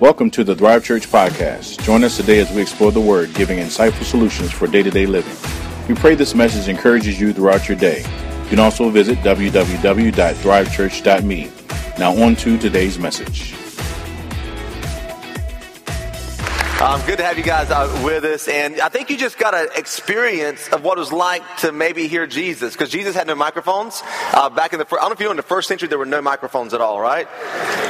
Welcome to the Thrive Church Podcast. Join us today as we explore the Word, giving insightful solutions for day to day living. We pray this message encourages you throughout your day. You can also visit www.thrivechurch.me. Now, on to today's message. Um, good to have you guys out with us. And I think you just got an experience of what it was like to maybe hear Jesus. Because Jesus had no microphones. Uh, back in the, I don't know if you know, in the first century, there were no microphones at all, right?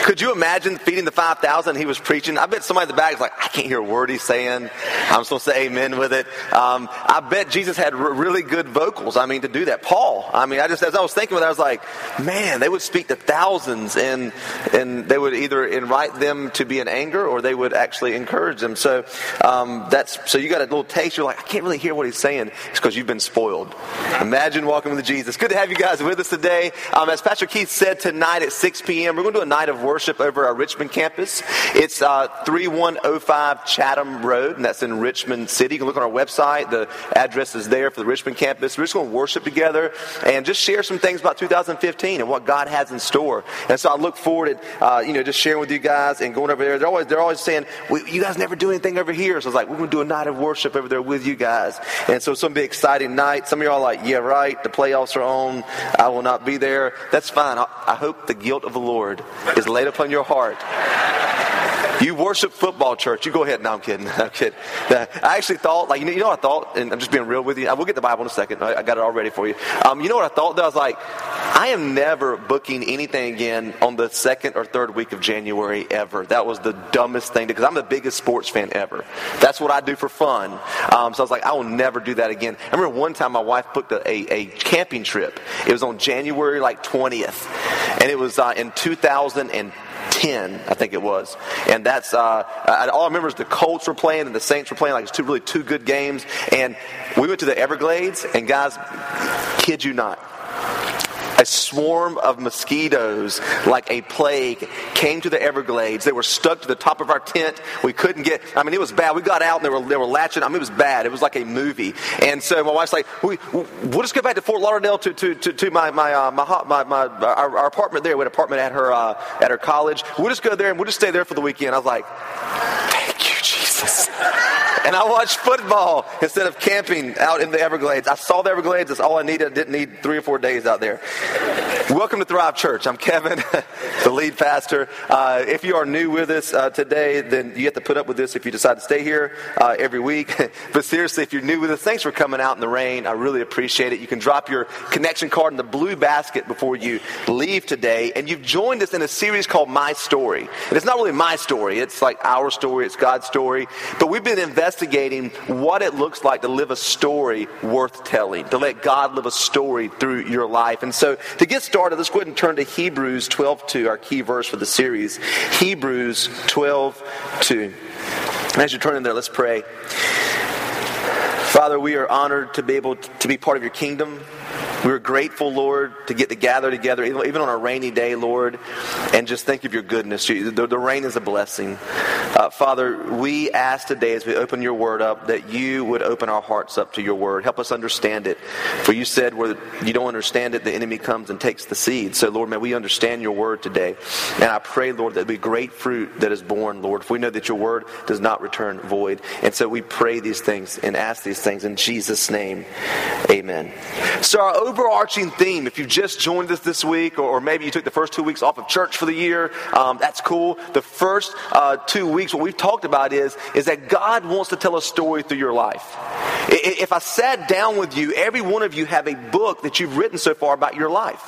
Could you imagine feeding the 5,000 he was preaching? I bet somebody in the back is like, I can't hear a word he's saying. I'm supposed to say amen with it. Um, I bet Jesus had r- really good vocals. I mean, to do that. Paul, I mean, I just, as I was thinking I was like, man, they would speak to thousands and, and they would either invite them to be in anger or they would actually encourage them. So um, that's so you got a little taste. You're like, I can't really hear what he's saying. It's because you've been spoiled. Imagine walking with Jesus. Good to have you guys with us today. Um, as Pastor Keith said tonight at 6 p.m., we're going to do a night of worship over our Richmond campus. It's uh, 3105 Chatham Road, and that's in Richmond City. You can look on our website. The address is there for the Richmond campus. We're just going to worship together and just share some things about 2015 and what God has in store. And so I look forward to uh, you know just sharing with you guys and going over there. They're always they're always saying, "You guys never do anything over here." So I was like, "We're going to do a night of worship over there with you guys." And so it's going to be exciting night. Some of y'all are like, "Yeah, right. The playoffs are on. I will not be there." That's fine. I hope the guilt of the Lord is laid upon your heart. You worship football church. You go ahead. No, I'm kidding. I'm kidding. I actually thought, like, you know, you know what I thought? And I'm just being real with you. I will get the Bible in a second. I, I got it all ready for you. Um, you know what I thought? Though? I was like, I am never booking anything again on the second or third week of January ever. That was the dumbest thing because I'm the biggest sports fan ever. That's what I do for fun. Um, so I was like, I will never do that again. I remember one time my wife booked a, a, a camping trip. It was on January like 20th, and it was uh, in 2010. 10, I think it was. And that's, uh, I, all I remember is the Colts were playing and the Saints were playing, like it's two, really two good games. And we went to the Everglades, and guys, kid you not, a swarm of mosquitoes, like a plague, came to the Everglades. They were stuck to the top of our tent. We couldn't get. I mean, it was bad. We got out and they were they were latching. I mean, it was bad. It was like a movie. And so my wife's like, we, "We'll just go back to Fort Lauderdale to to, to, to my my, uh, my, my my our, our, apartment there. We had an apartment at her uh, at her college. We'll just go there and we'll just stay there for the weekend." I was like, "Thank you, Jesus." and I watched football instead of camping out in the Everglades. I saw the Everglades. That's all I needed. I didn't need three or four days out there. Welcome to Thrive Church. I'm Kevin, the lead pastor. Uh, if you are new with us uh, today, then you have to put up with this if you decide to stay here uh, every week. but seriously, if you're new with us, thanks for coming out in the rain. I really appreciate it. You can drop your connection card in the blue basket before you leave today. And you've joined us in a series called My Story. And it's not really my story, it's like our story, it's God's story. But we've been investigating what it looks like to live a story worth telling, to let God live a story through your life. And so to get started, let's go ahead and turn to Hebrews 12 2, our key verse for the series. Hebrews 12 2. As you turn in there, let's pray. Father, we are honored to be able to be part of your kingdom. We're grateful, Lord, to get to gather together, even on a rainy day, Lord, and just think of your goodness. The, the rain is a blessing. Uh, Father, we ask today as we open your word up that you would open our hearts up to your word. Help us understand it. For you said where you don't understand it, the enemy comes and takes the seed. So, Lord, may we understand your word today. And I pray, Lord, that be great fruit that is born, Lord. For we know that your word does not return void. And so we pray these things and ask these things in Jesus' name. Amen. So, our overarching theme, if you just joined us this week, or, maybe you took the first two weeks off of church for the year, um, that's cool. The first uh, two weeks, what we've talked about is, is that God wants to tell a story through your life. If I sat down with you, every one of you have a book that you've written so far about your life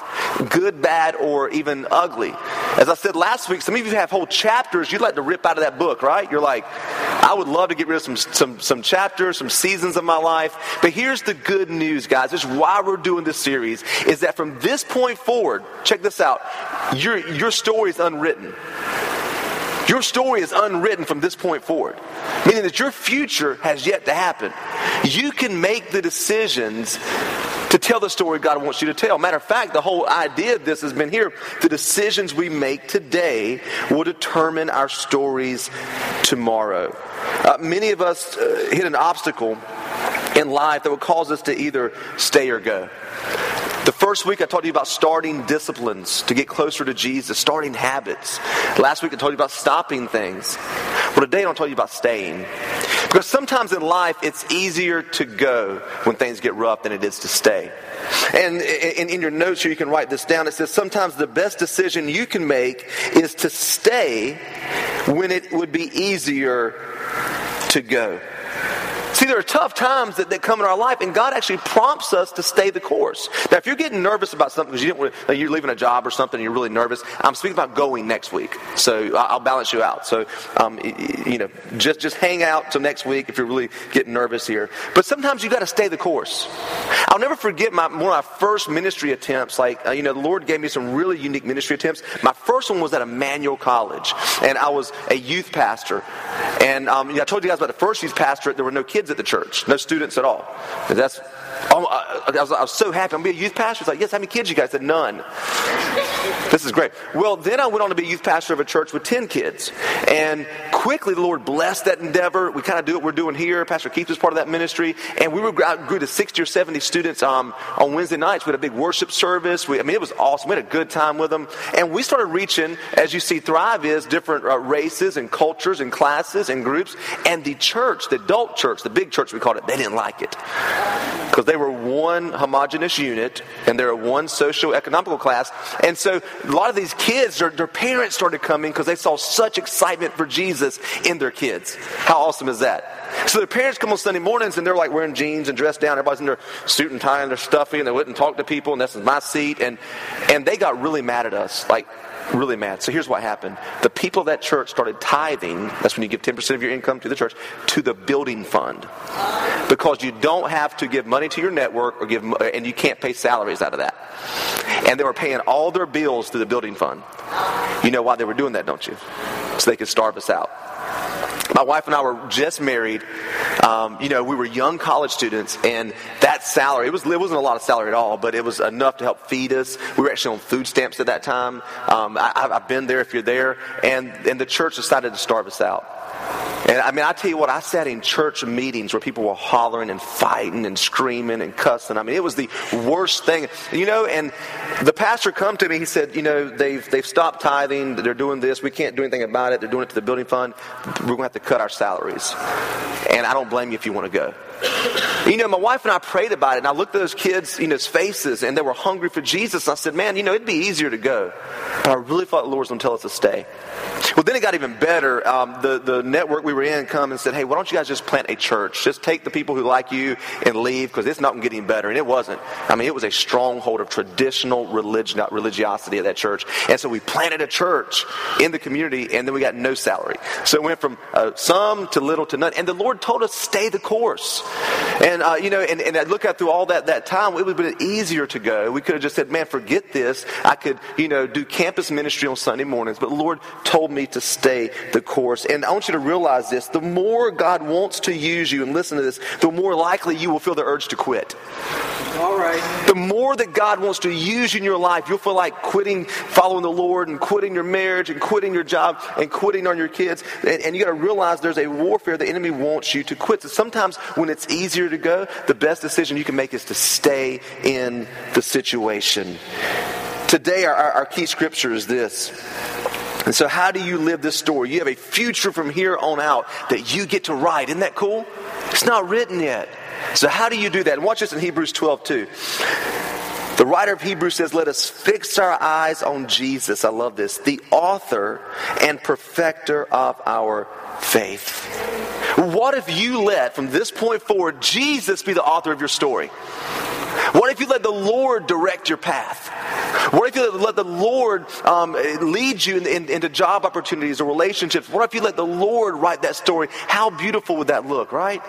good, bad, or even ugly. As I said last week, some of you have whole chapters you'd like to rip out of that book, right? You're like, I would love to get rid of some, some, some chapters, some seasons of my life. But here's the good news, guys. This is why we're doing this series, is that from this point forward, check this out, your, your story is unwritten. Your story is unwritten from this point forward, meaning that your future has yet to happen. You can make the decisions to tell the story God wants you to tell. Matter of fact, the whole idea of this has been here. The decisions we make today will determine our stories tomorrow. Uh, many of us uh, hit an obstacle in life that would cause us to either stay or go. The first week, I told you about starting disciplines to get closer to Jesus, starting habits. Last week, I told you about stopping things. Well, today, I want to tell you about staying. Because sometimes in life, it's easier to go when things get rough than it is to stay. And in your notes here, you can write this down. It says sometimes the best decision you can make is to stay when it would be easier to go. See, there are tough times that, that come in our life, and God actually prompts us to stay the course. Now, if you're getting nervous about something because you didn't, like you're leaving a job or something, and you're really nervous. I'm speaking about going next week, so I'll balance you out. So, um, you know, just just hang out till next week if you're really getting nervous here. But sometimes you got to stay the course. I'll never forget my one of my first ministry attempts. Like, uh, you know, the Lord gave me some really unique ministry attempts. My first one was at Emmanuel College, and I was a youth pastor. And um, you know, I told you guys about the first youth pastorate. There were no kids kids at the church, no students at all. That's I, was, I was so happy. I'm going to be a youth pastor. It's like, yes, how many kids you guys? I said, none. this is great. Well, then I went on to be a youth pastor of a church with 10 kids. And quickly the Lord blessed that endeavor. We kind of do what we're doing here. Pastor Keith was part of that ministry. And we were, grew to 60 or 70 students um, on Wednesday nights. We had a big worship service. We, I mean, it was awesome. We had a good time with them. And we started reaching, as you see, Thrive is different uh, races and cultures and classes and groups. And the church, the adult church, the big church we called it, they didn't like it. Because they were one homogenous unit and they're one socio-economical class. And so a lot of these kids, their, their parents started coming because they saw such excitement for Jesus in their kids. How awesome is that? So their parents come on Sunday mornings and they're like wearing jeans and dressed down. Everybody's in their suit and tie and they're stuffy and they wouldn't talk to people and this is my seat. And, and they got really mad at us. Like, really mad. So here's what happened. The people of that church started tithing, that's when you give 10% of your income to the church, to the building fund. Because you don't have to give money to your network or give, and you can't pay salaries out of that. And they were paying all their bills through the building fund. You know why they were doing that, don't you? So they could starve us out. My wife and I were just married. Um, you know, we were young college students, and that salary, it, was, it wasn't a lot of salary at all, but it was enough to help feed us. We were actually on food stamps at that time. Um, I, have been there if you're there. And, and the church decided to starve us out. And I mean, I tell you what, I sat in church meetings where people were hollering and fighting and screaming and cussing. I mean, it was the worst thing, you know. And the pastor come to me. He said, you know, they've they've stopped tithing. They're doing this. We can't do anything about it. They're doing it to the building fund. We're going to have to cut our salaries. And I don't blame you if you want to go. You know, my wife and I prayed about it, and I looked at those kids, you know, faces, and they were hungry for Jesus. And I said, man, you know, it'd be easier to go. But I really thought the Lord was going to tell us to stay. Well, then it got even better. Um, the, the network we were in come and said, hey, why don't you guys just plant a church? Just take the people who like you and leave because it's not getting better. And it wasn't. I mean, it was a stronghold of traditional religion, religiosity at that church. And so we planted a church in the community, and then we got no salary. So it went from uh, some to little to none. And the Lord told us, stay the course. And, uh, you know, and, and I look at through all that, that time, it would have been easier to go. We could have just said, man, forget this. I could, you know, do campus ministry on Sunday mornings. But the Lord told me to stay the course. And I want you to realize this. The more God wants to use you, and listen to this, the more likely you will feel the urge to quit. All right. The more that God wants to use you in your life, you'll feel like quitting following the Lord and quitting your marriage and quitting your job and quitting on your kids. And, and you got to realize there's a warfare. The enemy wants you to quit. So sometimes when it's easier to go, the best decision you can make is to stay in the situation. Today, our, our key scripture is this. And so, how do you live this story? You have a future from here on out that you get to write. Isn't that cool? It's not written yet. So, how do you do that? And watch this in Hebrews 12 too. The writer of Hebrews says, Let us fix our eyes on Jesus. I love this. The author and perfecter of our faith. What if you let, from this point forward, Jesus be the author of your story? What if you let the Lord direct your path? What if you let the Lord um, lead you in, in, into job opportunities or relationships? What if you let the Lord write that story? How beautiful would that look, right?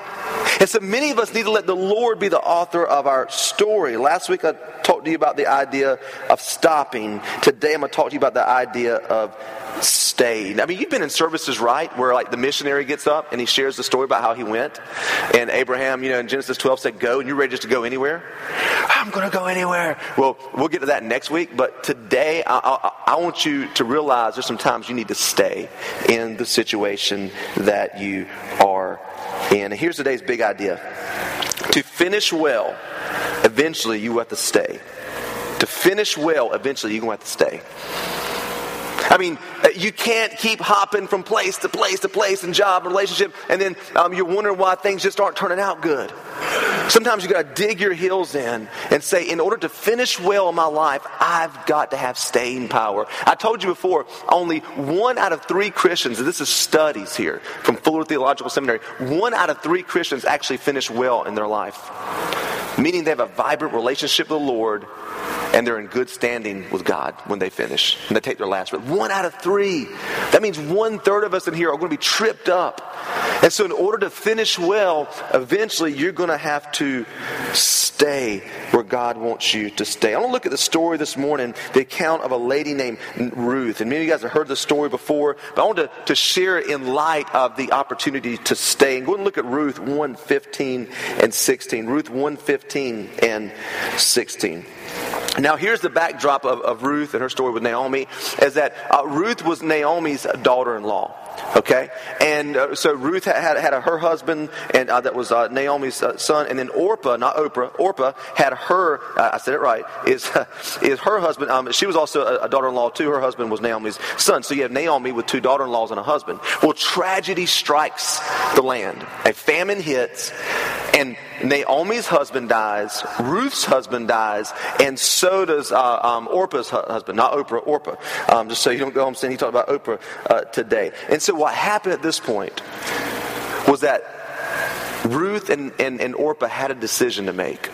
And so many of us need to let the Lord be the author of our story. Last week I talked to you about the idea of stopping. Today I'm going to talk to you about the idea of staying. I mean, you've been in services, right? Where like the missionary gets up and he shares the story about how he went. And Abraham, you know, in Genesis 12 said, go, and you're ready just to go anywhere. I'm going to go anywhere. Well, we'll get to that next week. But today, I, I, I want you to realize there's some times you need to stay in the situation that you are in. And here's today's big idea to finish well, eventually you have to stay. to finish well, eventually you're going to have to stay. I mean, uh, you can't keep hopping from place to place to place in job and relationship, and then um, you're wondering why things just aren't turning out good. Sometimes you got to dig your heels in and say, in order to finish well in my life, I've got to have staying power. I told you before, only one out of three Christians, and this is studies here from Fuller Theological Seminary, one out of three Christians actually finish well in their life, meaning they have a vibrant relationship with the Lord and they're in good standing with God when they finish and they take their last breath. One out of three. That means one third of us in here are going to be tripped up. And so, in order to finish well, eventually you're going to have to stay where God wants you to stay. I want to look at the story this morning, the account of a lady named Ruth. And many of you guys have heard the story before, but I want to, to share it in light of the opportunity to stay. And go and look at Ruth 1 15 and 16. Ruth 1 15 and 16. Now, here's the backdrop of, of Ruth and her story with Naomi is that uh, Ruth was Naomi's daughter in law. Okay, and uh, so Ruth had, had, a, her husband, and uh, that was uh, Naomi's uh, son, and then Orpah, not Oprah, Orpah had her. Uh, I said it right. Is is her husband? Um, she was also a, a, daughter-in-law too. Her husband was Naomi's son. So you have Naomi with two daughter-in-laws and a husband. Well, tragedy strikes the land. A famine hits, and Naomi's husband dies, Ruth's husband dies, and so does uh, um, Orpah's husband, not Oprah, Orpah. Um, just so you don't go home saying he talked about Oprah uh, today. And so what happened at this point was that Ruth and, and, and Orpah had a decision to make.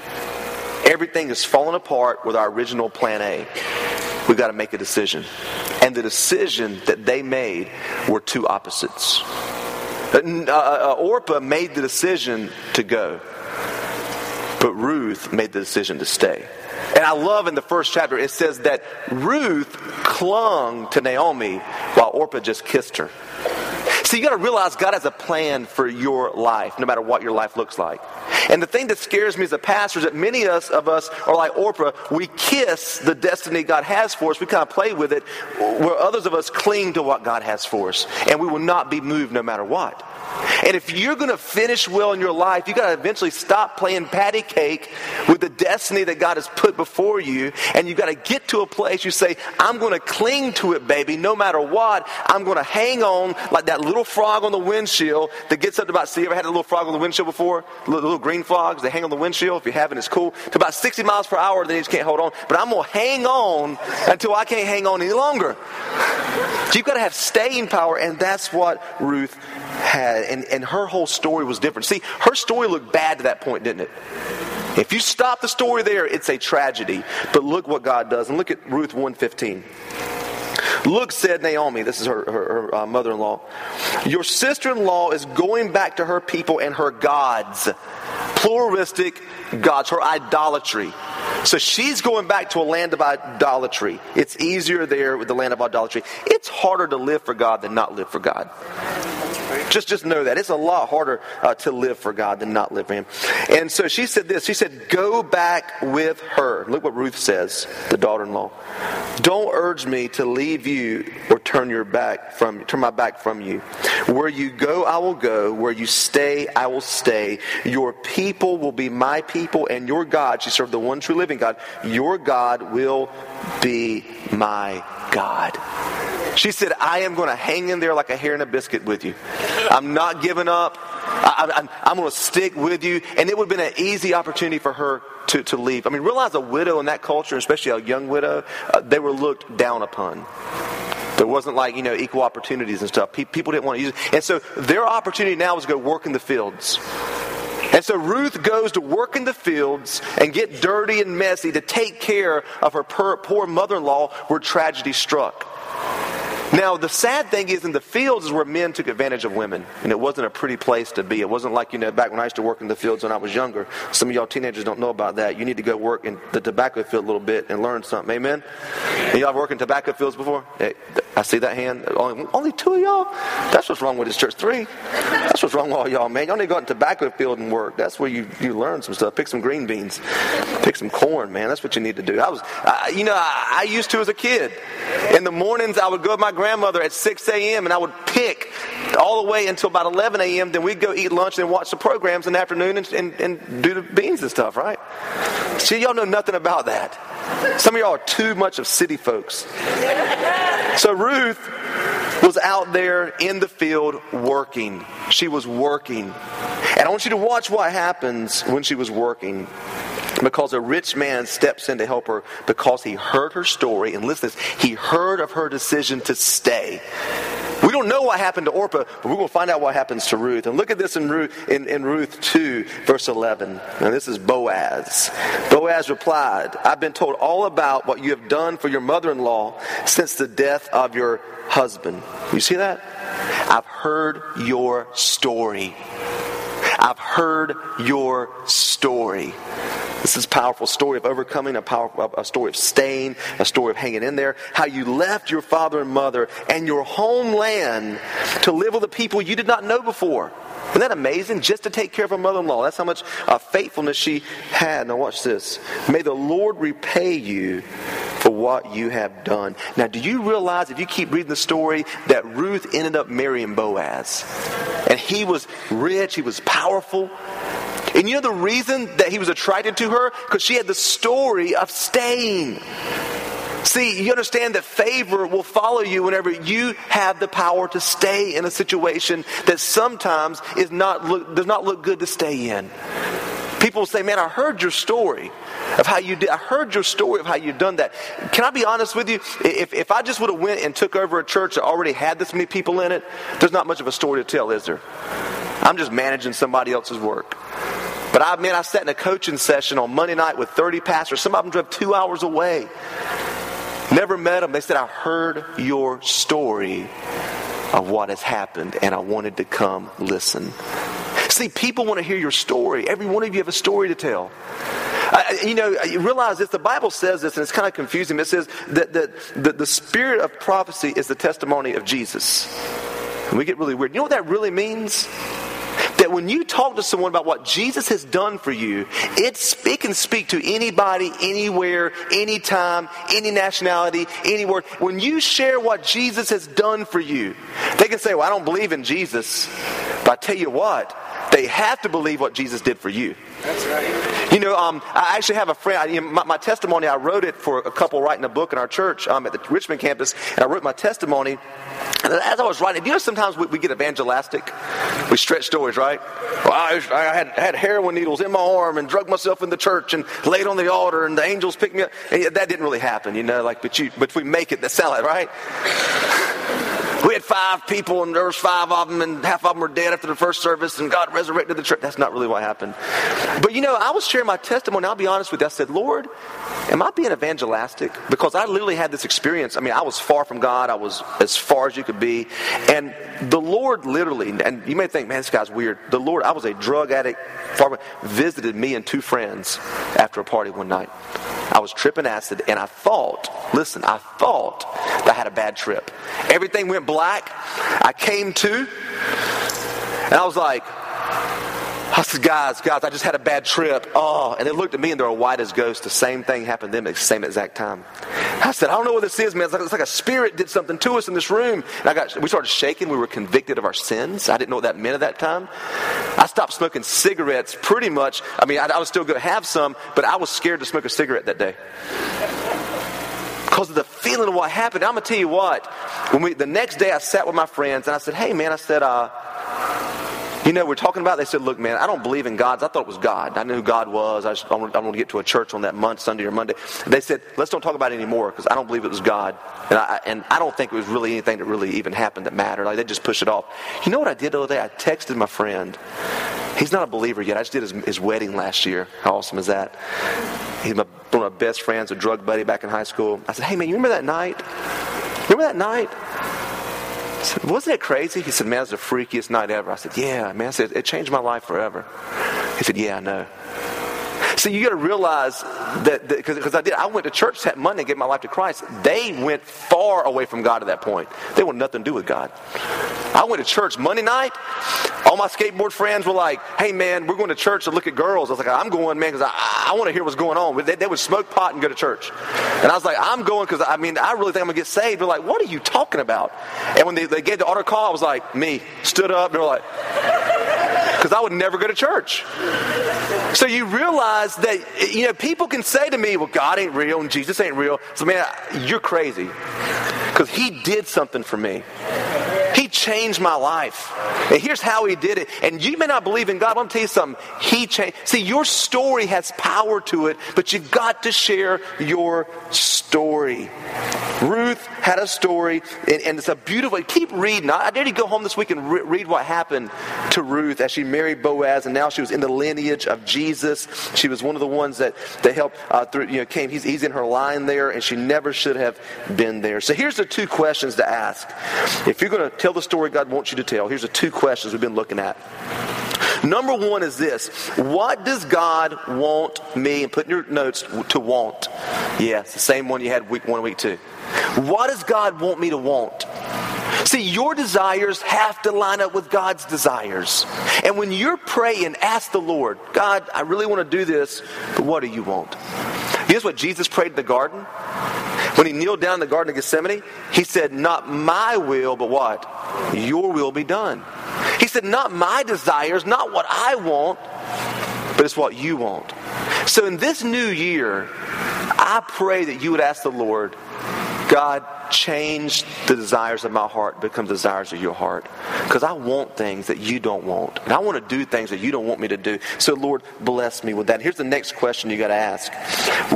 Everything is falling apart with our original plan A. We've got to make a decision. And the decision that they made were two opposites. Uh, uh, uh, Orpah made the decision to go. But Ruth made the decision to stay. And I love in the first chapter, it says that Ruth clung to Naomi while Orpah just kissed her. So you got to realize God has a plan for your life, no matter what your life looks like. And the thing that scares me as a pastor is that many of us, of us are like Orpah. We kiss the destiny God has for us. We kind of play with it, where others of us cling to what God has for us. And we will not be moved no matter what. And if you're going to finish well in your life, you got to eventually stop playing patty cake with the destiny that God has put before you. And you got to get to a place you say, I'm going to cling to it, baby, no matter what. I'm going to hang on like that little frog on the windshield that gets up to about, see, you ever had a little frog on the windshield before? Little, little green frogs, they hang on the windshield. If you haven't, it's cool. To about 60 miles per hour, then you just can't hold on. But I'm going to hang on until I can't hang on any longer. So you've got to have staying power, and that's what Ruth had. And, and her whole story was different. See, her story looked bad to that point, didn't it? If you stop the story there, it's a tragedy. But look what God does. And look at Ruth 115. Look, said Naomi, this is her, her, her uh, mother in law, your sister in law is going back to her people and her gods. Pluralistic gods, her idolatry. So she's going back to a land of idolatry. It's easier there with the land of idolatry. It's harder to live for God than not live for God. Just, just know that. It's a lot harder uh, to live for God than not live for Him. And so she said this. She said, Go back with her. Look what Ruth says, the daughter in law. Don't urge me to leave you or turn your back from turn my back from you. Where you go, I will go. Where you stay, I will stay. Your people will be my people, and your God, she served the one true living God, your God will be my God. She said, I am going to hang in there like a hair in a biscuit with you. I'm not giving up. I, am going to stick with you. And it would have been an easy opportunity for her to, to leave. I mean, realize a widow in that culture, especially a young widow, uh, they were looked down upon. There wasn't like, you know, equal opportunities and stuff. People didn't want to use it. And so their opportunity now was to go work in the fields. And so Ruth goes to work in the fields and get dirty and messy to take care of her poor mother in law where tragedy struck. Now, the sad thing is, in the fields is where men took advantage of women, and it wasn't a pretty place to be. It wasn't like, you know, back when I used to work in the fields when I was younger. Some of y'all teenagers don't know about that. You need to go work in the tobacco field a little bit and learn something. Amen? And y'all worked in tobacco fields before? Hey, I see that hand. Only, only two of y'all? That's what's wrong with this church. Three? That's what's wrong with all y'all, man. Y'all need to go out in tobacco field and work. That's where you, you learn some stuff. Pick some green beans. Pick some corn, man. That's what you need to do. I was, I, you know, I, I used to as a kid. In the mornings, I would go with my grandmother at 6 a.m. and I would pick all the way until about 11 a.m. Then we'd go eat lunch and watch the programs in the afternoon and, and, and do the beans and stuff, right? See, y'all know nothing about that. Some of y'all are too much of city folks. So Ruth was out there in the field working. She was working. And I want you to watch what happens when she was working because a rich man steps in to help her because he heard her story and listen he heard of her decision to stay we don't know what happened to Orpah, but we're going to find out what happens to Ruth. And look at this in Ruth, in, in Ruth 2, verse 11. And this is Boaz. Boaz replied, I've been told all about what you have done for your mother in law since the death of your husband. You see that? I've heard your story. I've heard your story. This is a powerful story of overcoming, a, powerful, a story of staying, a story of hanging in there. How you left your father and mother and your homeland to live with a people you did not know before. Isn't that amazing? Just to take care of her mother in law. That's how much uh, faithfulness she had. Now, watch this. May the Lord repay you for what you have done. Now, do you realize, if you keep reading the story, that Ruth ended up marrying Boaz? And he was rich, he was powerful. And you know the reason that he was attracted to her? Because she had the story of staying. See, you understand that favor will follow you whenever you have the power to stay in a situation that sometimes is not look, does not look good to stay in. People say, Man, I heard your story of how you did. I heard your story of how you've done that. Can I be honest with you? If, if I just would have went and took over a church that already had this many people in it, there's not much of a story to tell, is there? I'm just managing somebody else's work. But I mean, I sat in a coaching session on Monday night with 30 pastors. Some of them drove two hours away. Never met them. They said, I heard your story of what has happened, and I wanted to come listen. See, people want to hear your story. Every one of you have a story to tell. You know, you realize this, the Bible says this, and it's kind of confusing. It says that, that, that the spirit of prophecy is the testimony of Jesus. And we get really weird. You know what that really means? That when you talk to someone about what Jesus has done for you, it, can speak to anybody, anywhere, anytime, any nationality, anywhere. When you share what Jesus has done for you, they can say, Well, I don't believe in Jesus. But I tell you what, they have to believe what Jesus did for you. That's right. Know, um, I actually have a friend. I, you know, my, my, testimony, I wrote it for a couple writing a book in our church um, at the Richmond campus, and I wrote my testimony. And as I was writing, you know, sometimes we, we get evangelistic. We stretch stories, right? Well, I, I had, had heroin needles in my arm and drugged myself in the church and laid on the altar, and the angels picked me up. And that didn't really happen, you know. Like, but you, but we make it that sound like right we had five people and there was five of them and half of them were dead after the first service and God resurrected the church. That's not really what happened. But you know, I was sharing my testimony. I'll be honest with you. I said, Lord, am I being evangelistic? Because I literally had this experience. I mean, I was far from God. I was as far as you could be. And the Lord literally, and you may think, man, this guy's weird. The Lord, I was a drug addict, far, visited me and two friends after a party one night. I was tripping acid and I thought, listen, I thought I had a bad trip. Everything went black. I came to, and I was like, I said, guys, guys, I just had a bad trip. Oh, and they looked at me and they were white as ghosts. The same thing happened to them at the same exact time. I said, I don't know what this is, man. It's like, it's like a spirit did something to us in this room. And I got, we started shaking. We were convicted of our sins. I didn't know what that meant at that time. I stopped smoking cigarettes pretty much. I mean, I, I was still going to have some, but I was scared to smoke a cigarette that day because of the feeling of what happened. I'm gonna tell you what. When we the next day, I sat with my friends and I said, "Hey, man," I said, uh, you know, we're talking about, they said, look, man, I don't believe in gods. I thought it was God. I knew who God was. I, just, I, want, I want to get to a church on that month, Sunday or Monday. They said, let's don't talk about it anymore because I don't believe it was God. And I, and I don't think it was really anything that really even happened that mattered. Like, they just pushed it off. You know what I did the other day? I texted my friend. He's not a believer yet. I just did his, his wedding last year. How awesome is that? He's my, one of my best friends, a drug buddy back in high school. I said, hey, man, you remember that night? Remember that night? Said, wasn't it crazy? He said, man, it was the freakiest night ever. I said, yeah, man. I said, it changed my life forever. He said, yeah, I know. See, you got to realize that because I did, I went to church that Monday and gave my life to Christ. They went far away from God at that point. They wanted nothing to do with God. I went to church Monday night. All my skateboard friends were like, hey, man, we're going to church to look at girls. I was like, I'm going, man, because I, I want to hear what's going on. They, they, would smoke pot and go to church. And I was like, I'm going because, I mean, I really think I'm going to get saved. They're like, what are you talking about? And when they, they gave the altar call, I was like, me. Stood up. And They were like, because I would never go to church. So you realize that, you know, people can say to me, well, God ain't real and Jesus ain't real. So, man, you're crazy. Because he did something for me. He changed my life. And here's how he did it. And you may not believe in God, but I'm tell you something. He changed. See, your story has power to it, but you've got to share your story. Ruth had a story, and, and it's a beautiful. Keep reading. I, I dare you go home this week and re- read what happened to Ruth as she married Boaz, and now she was in the lineage of Jesus. She was one of the ones that that helped uh, through. You know, came. He's, he's in her line there, and she never should have been there. So here's the two questions to ask. If you're going to tell the story God wants you to tell, here's the two questions we've been looking at. Number one is this What does God want me, and put in your notes, to want? Yeah, it's the same one you had week one, week two. What does God want me to want? See, your desires have to line up with God's desires. And when you're praying, ask the Lord, God, I really want to do this, but what do you want? Here's what Jesus prayed in the garden. When he kneeled down in the Garden of Gethsemane, he said, Not my will, but what? Your will be done. He said, Not my desires, not what I want, but it's what you want. So in this new year, I pray that you would ask the Lord, God, change the desires of my heart become desires of your heart. Because I want things that you don't want. And I want to do things that you don't want me to do. So, Lord, bless me with that. Here's the next question you got to ask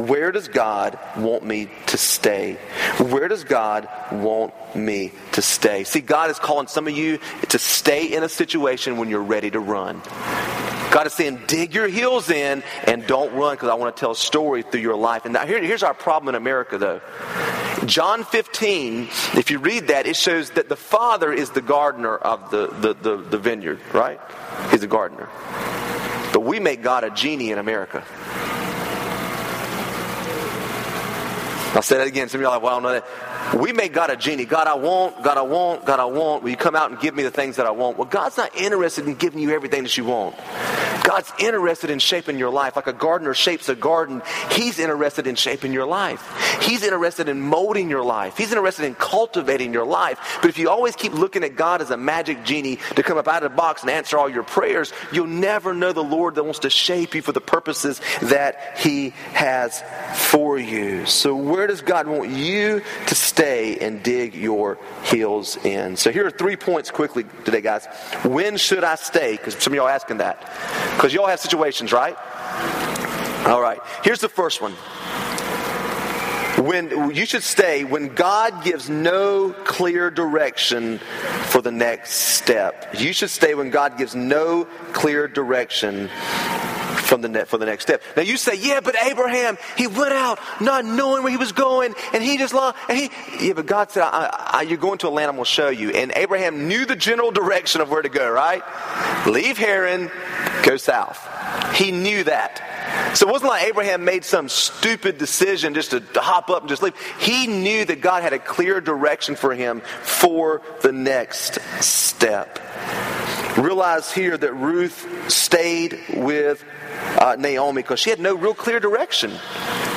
Where does God want me to stay? Where does God want me to stay? See, God is calling some of you to stay in a situation when you're ready to run. God is saying, dig your heels in and don't run because I want to tell a story through your life. And now here, here's our problem in America, though. John 15, if you read that, it shows that the Father is the gardener of the, the, the, the vineyard, right? He's a gardener. But we make God a genie in America. I'll say that again. Some of you are like, well, I don't know that. We make God a genie. God, I want, God, I want, God, I want. Will you come out and give me the things that I want? Well, God's not interested in giving you everything that you want. God's interested in shaping your life. Like a gardener shapes a garden, He's interested in shaping your life. He's interested in molding your life. He's interested in cultivating your life. But if you always keep looking at God as a magic genie to come up out of the box and answer all your prayers, you'll never know the Lord that wants to shape you for the purposes that He has for you. So, where does God want you to stay and dig your heels in? So, here are three points quickly today, guys. When should I stay? Because some of y'all asking that. Because y'all have situations, right? All right. Here's the first one. When you should stay when God gives no clear direction for the next step. You should stay when God gives no clear direction from the net for the next step. Now you say, yeah, but Abraham, he went out not knowing where he was going, and he just lost. And he, yeah, but God said, I, I, you're going to a land I'm going to show you. And Abraham knew the general direction of where to go. Right? Leave Haran, go south. He knew that. So it wasn't like Abraham made some stupid decision just to, to, hop up and just leave. He knew that God had a clear direction for him for the next step. Realize here that Ruth stayed with uh, Naomi because she had no real clear direction.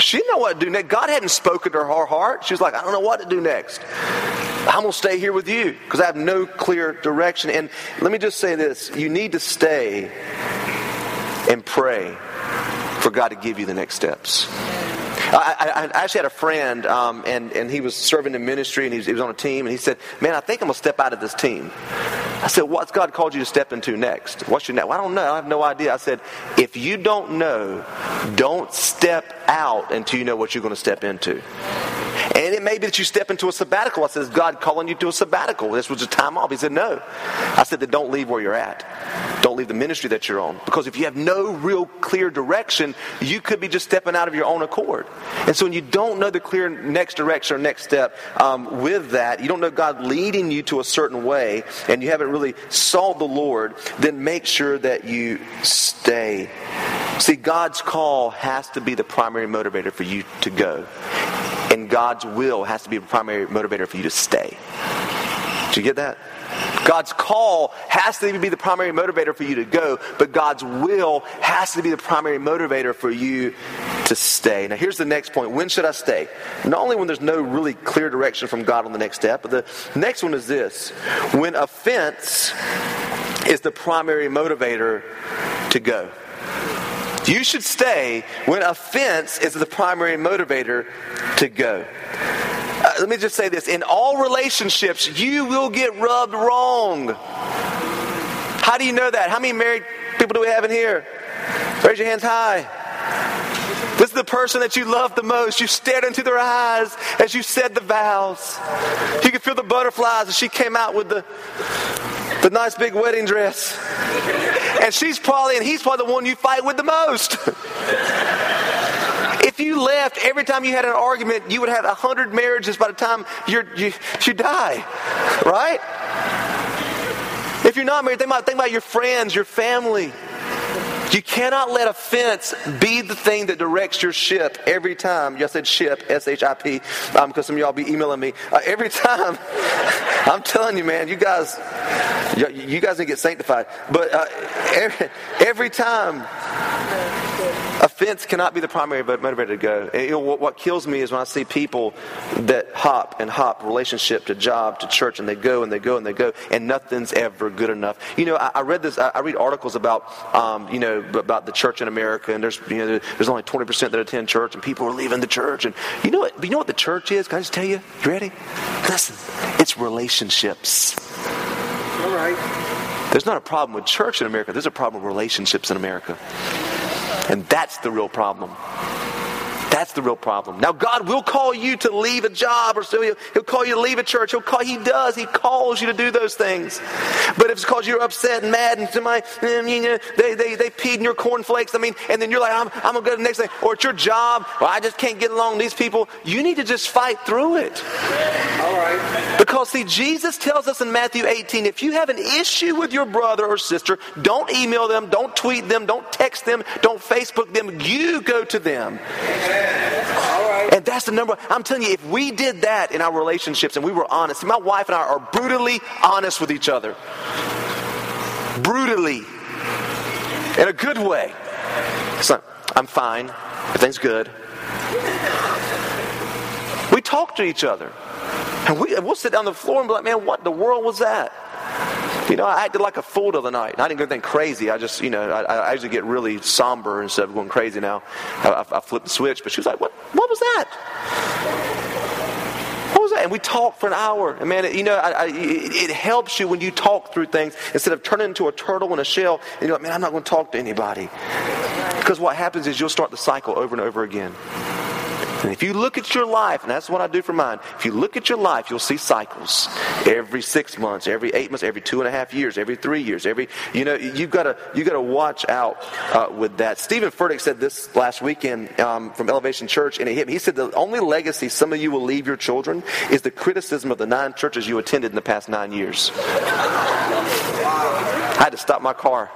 She didn't know what to do next. God hadn't spoken to her heart. She was like, I don't know what to do next. I'm going to stay here with you because I have no clear direction. And let me just say this you need to stay and pray for God to give you the next steps. I, I, actually had a friend, um, and, and he was serving in ministry, and he was, he was on a team, and he said, Man, I think I'm going to step out of this team. I said, What's God called you to step into next? What's your next? Well, I don't know. I have no idea. I said, If you don't know, don't step out until you know what you're going to step into. And it may be that you step into a sabbatical. I said, Is God calling you to a sabbatical? This was a time off. He said, No. I said, Then don't leave where you're at. Don't leave the ministry that you're on. Because if you have no real clear direction, you could be just stepping out of your own accord. And so when you don't know the clear next direction or next step um, with that, you don't know God leading you to a certain way, and you haven't really sought the Lord, then make sure that you stay. See, God's call has to be the primary motivator for you to go. And God's will has to be the primary motivator for you to stay. Do you get that? God's call has to be the primary motivator for you to go, but God's will has to be the primary motivator for you to stay. Now, here's the next point. When should I stay? Not only when there's no really clear direction from God on the next step, but the next one is this when offense is the primary motivator to go. You should stay when offense is the primary motivator to go. Uh, let me just say this in all relationships, you will get rubbed wrong. How do you know that? How many married people do we have in here? Raise your hands high. This is the person that you love the most. You stared into their eyes as you said the vows. You could feel the butterflies as she came out with the, the nice big wedding dress. And she's probably, and he's probably the one you fight with the most. if you left every time you had an argument, you would have a hundred marriages by the time you're, you you die, right? If you're not married, think about, think about your friends, your family. You cannot let offense be the thing that directs your ship every time. You said ship, S H I P, because um, some of y'all be emailing me. Uh, every time, I'm telling you, man, you guys, you, you guys need to get sanctified. But uh, every, every time, offense cannot be the primary motivator to go. What, what, kills me is when I see people that hop and hop relationship to job to church and they go and they go and they go and nothing's ever good enough. You know, I, I read this. I, I, read articles about um, you know about the church in America and there's you know there's only 20 percent that attend church and people are leaving the church and you know what you know what the church is? Can I just tell you? You ready? Listen, it's relationships. All right. There's not a problem with church in America. There's a problem with relationships in America. And that's the real problem. That's the real problem. Now, God will call you to leave a job or so he'll, he'll call you to leave a church. He'll call, he does. He calls you to do those things. But if it's because you're upset and mad and somebody, mm, they, they, they peed in your cornflakes, I mean, and then you're like, I'm, I'm going to go to the next thing. Or it's your job, well, I just can't get along with these people. You need to just fight through it. All right. Because, see, Jesus tells us in Matthew 18 if you have an issue with your brother or sister, don't email them, don't tweet them, don't text them, don't Facebook them. You go to them. And that's the number. I'm telling you, if we did that in our relationships and we were honest, my wife and I are brutally honest with each other. Brutally. In a good way. So, I'm fine. Everything's good. We talk to each other. And we, we'll sit down on the floor and be like, man, what the world was that? You know, I acted like a fool the other night. I didn't go anything crazy. I just, you know, I, I usually get really somber instead of going crazy now. I, I, I flipped the switch, but she was like, what, what was that? What was that? And we talked for an hour. And man, you know, I, I, it helps you when you talk through things instead of turning into a turtle in a shell. And you're like, man, I'm not going to talk to anybody. Because what happens is you'll start the cycle over and over again. And if you look at your life, and that's what I do for mine, if you look at your life, you'll see cycles. Every six months, every eight months, every two and a half years, every three years, every you know, you've got to you got to watch out uh, with that. Steven Furtick said this last weekend um, from Elevation Church, and it hit me. He said the only legacy some of you will leave your children is the criticism of the nine churches you attended in the past nine years. I had to stop my car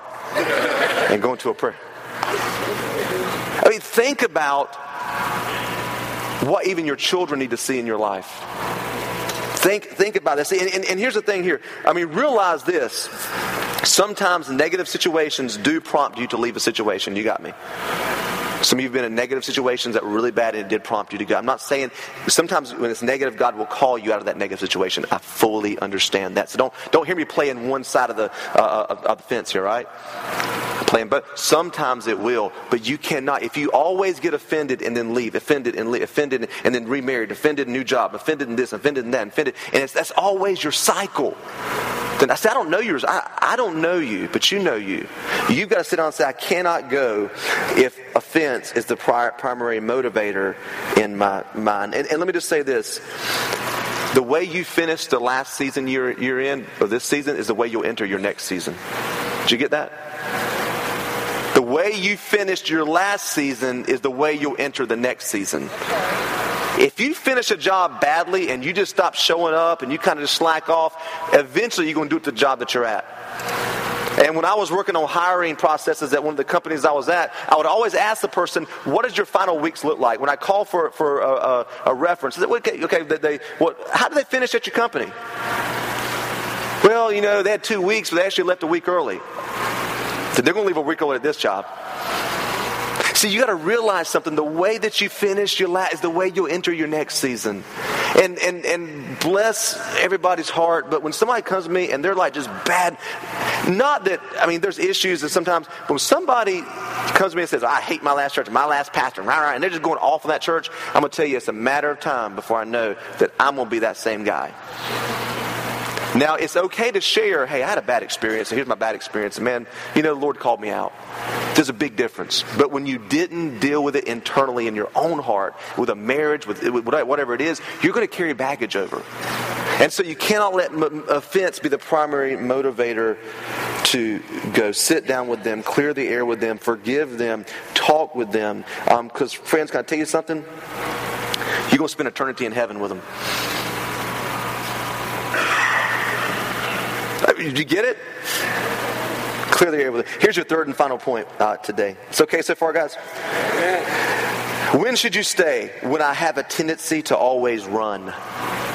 and go into a prayer. I mean, think about what even your children need to see in your life. Think, think about this. And, and, and here's the thing here. I mean, realize this. Sometimes negative situations do prompt you to leave a situation. You got me. Some of you have been in negative situations that were really bad and it did prompt you to go. I'm not saying sometimes when it's negative, God will call you out of that negative situation. I fully understand that. So don't, don't hear me playing one side of the, uh, of, of the fence here, right? Playing, but sometimes it will. But you cannot. If you always get offended and then leave, offended and leave, offended and then remarried, offended new job, offended in this, offended in that, offended, and that's always your cycle. I say, I don't know yours. I, I don't know you, but you know you. You've got to sit down and say, I cannot go if offense is the pri- primary motivator in my mind. And, and let me just say this. The way you finish the last season you're, you're in, or this season, is the way you'll enter your next season. Did you get that? The way you finished your last season is the way you'll enter the next season. If you finish a job badly and you just stop showing up and you kind of just slack off, eventually you're going to do it the job that you're at. And when I was working on hiring processes at one of the companies I was at, I would always ask the person, "What does your final weeks look like?" When I call for for a, a, a reference, okay, okay, they, what, how do they finish at your company? Well, well, you know, they had two weeks, but they actually left a week early. So they're going to leave a week early at this job. See, you got to realize something. The way that you finish your last is the way you'll enter your next season. And, and, and bless everybody's heart, but when somebody comes to me and they're like just bad, not that, I mean, there's issues and sometimes when somebody comes to me and says, I hate my last church, my last pastor, rah, rah, and they're just going off on that church, I'm going to tell you it's a matter of time before I know that I'm going to be that same guy. Now, it's okay to share, hey, I had a bad experience, and here's my bad experience. Man, you know, the Lord called me out. There's a big difference. But when you didn't deal with it internally in your own heart, with a marriage, with, with whatever it is, you're going to carry baggage over. And so you cannot let m- offense be the primary motivator to go sit down with them, clear the air with them, forgive them, talk with them. Because, um, friends, can I tell you something? You're going to spend eternity in heaven with them. Did you get it? Clearly, with it. Here's your third and final point uh, today. It's okay so far, guys? When should you stay? When I have a tendency to always run.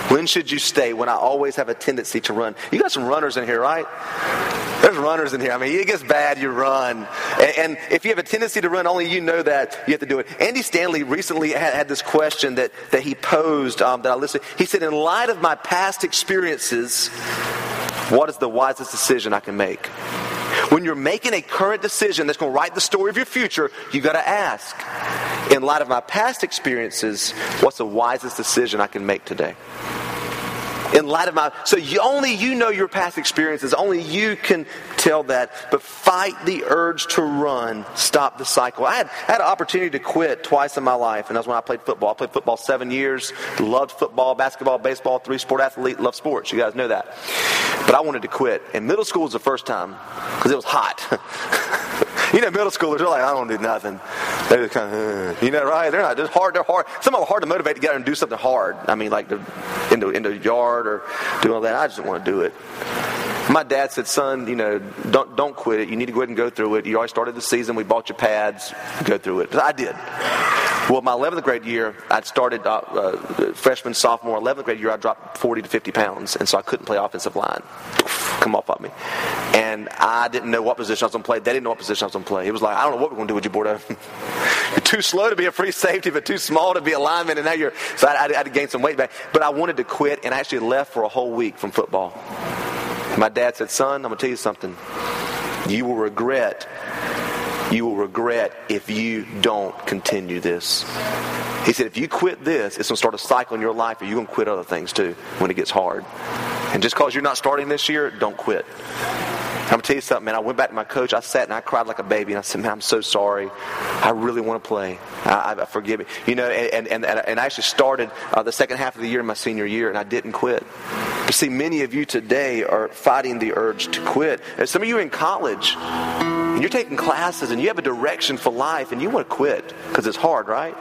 When should you stay? When I always have a tendency to run. You got some runners in here, right? There's runners in here. I mean, it gets bad, you run. And, and, if you have a tendency to run, only you know that, you have to do it. Andy Stanley recently had, had this question that, that he posed um, that I listened. He said, In light of my past experiences, what is the wisest decision I can make? When you're making a current decision that's going to write the story of your future, you've got to ask, in light of my past experiences, what's the wisest decision I can make today? In light of my so you, only you know your past experiences. Only you can tell that. But fight the urge to run. Stop the cycle. I had, I had an opportunity to quit twice in my life and that's when i played football. I played football seven years loved football basketball baseball three sport athlete love sports. You guys know that. But i wanted to quit and middle school was the first time because it was hot you know middle schoolers they're like i don't do nothing they're just kind of, uh, you know, right? They're not just hard. They're hard. Some of them are hard to motivate to get out and do something hard. I mean, like the, in the in the yard or doing all that. I just want to do it. My dad said, "Son, you know, don't don't quit it. You need to go ahead and go through it. You already started the season. We bought you pads. Go through it." I did. Well, my 11th grade year, I'd started uh, uh, freshman, sophomore, 11th grade year. I dropped 40 to 50 pounds, and so I couldn't play offensive line. Come off of me, and I didn't know what position I was going to play. They didn't know what position I was going to play. It was like, I don't know what we're going to do with you, Bordeaux. you're too slow to be a free safety, but too small to be a lineman, and now you're. So I, I, I had to gain some weight back. But I wanted to quit, and I actually left for a whole week from football. My dad said, "Son, I'm going to tell you something. You will regret you will regret if you don't continue this. He said, if you quit this, it's going to start a cycle in your life, or you're going to quit other things too when it gets hard. And just because you're not starting this year, don't quit. I'm gonna tell you something, man. I went back to my coach. I sat and I cried like a baby, and I said, "Man, I'm so sorry. I really want to play. I, I forgive me." You know, and and and, and I actually started uh, the second half of the year, in my senior year, and I didn't quit. But see, many of you today are fighting the urge to quit. And some of you are in college and you're taking classes and you have a direction for life and you want to quit because it's hard, right?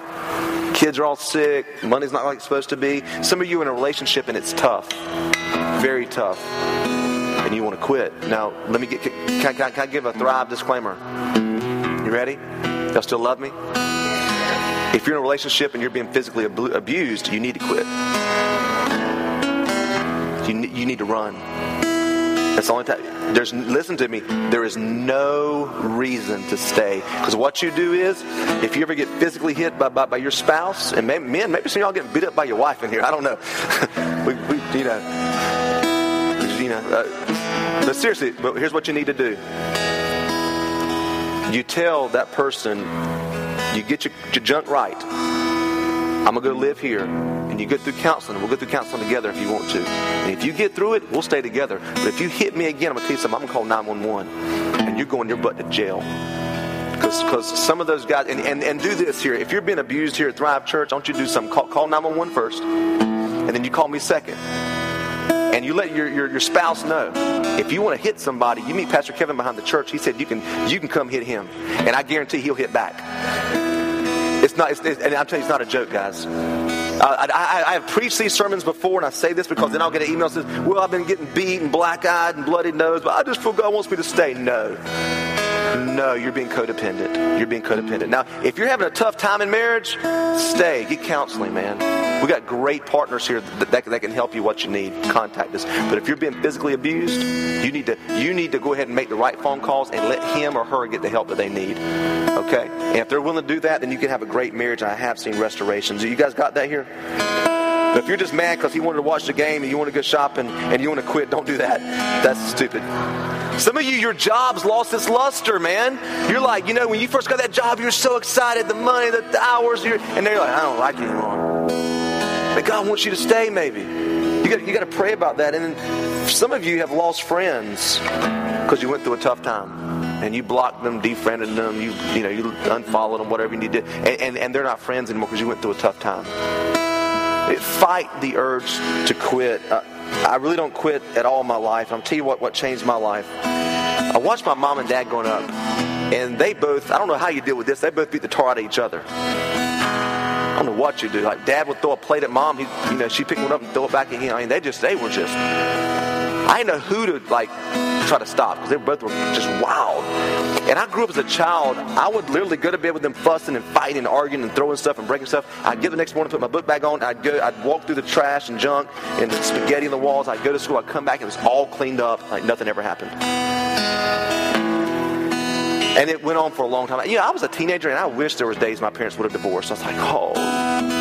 Kids are all sick, money's not like it's supposed to be. Some of you are in a relationship and it's tough, very tough, and you want to quit. Now, let me get, can, can, can I give a Thrive disclaimer? You ready? Y'all still love me? If you're in a relationship and you're being physically abused, you need to quit. You, you need to run. That's the only time. There's listen to me. There is no reason to stay because what you do is, if you ever get physically hit by by, by your spouse, and maybe, men, maybe some of y'all getting beat up by your wife in here. I don't know. we, we, you know, you know. Uh, but seriously, but here's what you need to do. You tell that person, you get your, your junk right. I'm gonna go live here and you go through counseling, we'll go through counseling together if you want to. And if you get through it, we'll stay together. But if you hit me again, I'm going to tell you something. I'm going to call 911. And you're going your butt to jail. Because some of those guys, and, and, and do this here. If you're being abused here at Thrive Church, don't you do something. Call, call 911 first, and then you call me second. And you let your, your, your spouse know. If you want to hit somebody, you meet Pastor Kevin behind the church. He said you can, you can come hit him. And I guarantee he'll hit back. It's not, it's, it's, and I'm telling you, it's not a joke, guys. Uh, I, I, have preached these sermons before, and I say this because then I'll get an email that says, Well, I've been getting beat and black eyed and bloody nose, but I just feel God wants me to stay. No. No, you're being codependent. You're being codependent. Now, if you're having a tough time in marriage, stay. Get counseling, man. We got great partners here that, that, that can help you what you need. Contact us. But if you're being physically abused, you need to you need to go ahead and make the right phone calls and let him or her get the help that they need. Okay? And if they're willing to do that, then you can have a great marriage. I have seen restorations. You guys got that here? But if you're just mad because you wanted to watch the game and you want to go shopping and you want to quit, don't do that. That's stupid. Some of you, your job's lost its luster, man. You're like, you know, when you first got that job, you were so excited, the money, the, the hours, and then you're like, I don't like it anymore. But God wants you to stay, maybe. You got, you got to pray about that. And some of you have lost friends because you went through a tough time and you blocked them, defriended them, you you know you unfollowed them, whatever you need to, and, and, and they're not friends anymore because you went through a tough time. Fight the urge to quit. Uh, I really don't quit at all in my life. I'm tell you what, what changed my life. I watched my mom and dad growing up, and they both, I don't know how you deal with this, they both beat the tar out of each other. I don't know what you do. Like dad would throw a plate at mom, he, you know, she'd pick one up and throw it back at him. I mean, they just, they were just, I didn't know who to like try to stop because they both were just wild. And I grew up as a child. I would literally go to bed with them fussing and fighting and arguing and throwing stuff and breaking stuff. I'd get the next morning, put my book bag on. I'd go. I'd walk through the trash and junk and the spaghetti on the walls. I'd go to school. I'd come back it was all cleaned up, like nothing ever happened. And it went on for a long time. You know, I was a teenager, and I wish there was days my parents would have divorced. I was like, oh,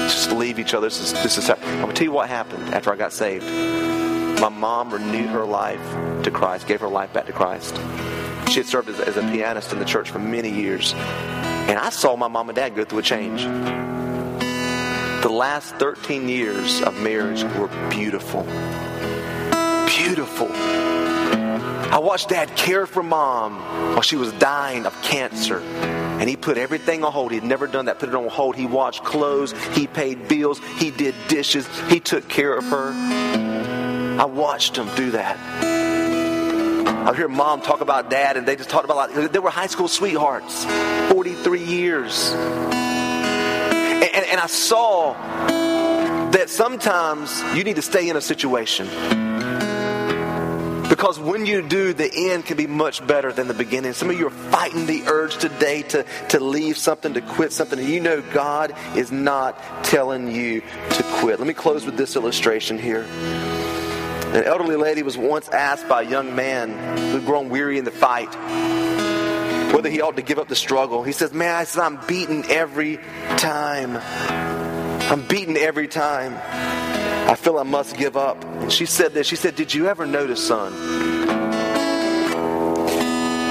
just leave each other. This is this is. I'm gonna tell you what happened after I got saved. My mom renewed her life to Christ, gave her life back to Christ. She had served as, as a pianist in the church for many years. And I saw my mom and dad go through a change. The last 13 years of marriage were beautiful. Beautiful. I watched dad care for mom while she was dying of cancer. And he put everything on hold. He'd never done that, put it on hold. He washed clothes, he paid bills, he did dishes, he took care of her. I watched them do that. I hear mom talk about dad, and they just talked about like, they were high school sweethearts, 43 years. And, and, and I saw that sometimes you need to stay in a situation. Because when you do, the end can be much better than the beginning. Some of you are fighting the urge today to, to leave something, to quit something, and you know God is not telling you to quit. Let me close with this illustration here. An elderly lady was once asked by a young man who'd grown weary in the fight whether he ought to give up the struggle. He says, Man, I said, I'm beaten every time. I'm beaten every time. I feel I must give up. And she said this. She said, Did you ever notice, son?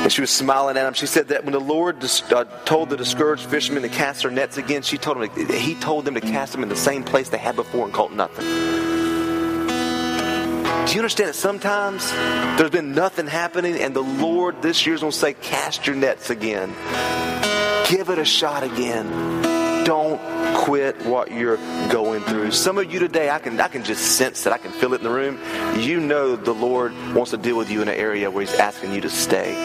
And she was smiling at him. She said that when the Lord uh, told the discouraged fishermen to cast their nets again, she told them he told them to cast them in the same place they had before and caught nothing. Do you understand that sometimes there's been nothing happening, and the Lord this year's going to say, Cast your nets again. Give it a shot again. Don't quit what you're going through. Some of you today, I can I can just sense that I can feel it in the room. You know the Lord wants to deal with you in an area where He's asking you to stay.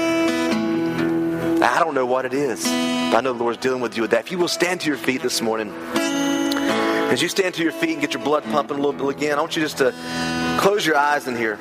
I don't know what it is. I know the Lord's dealing with you with that. If you will stand to your feet this morning. As you stand to your feet and get your blood pumping a little bit again, I want you just to close your eyes in here.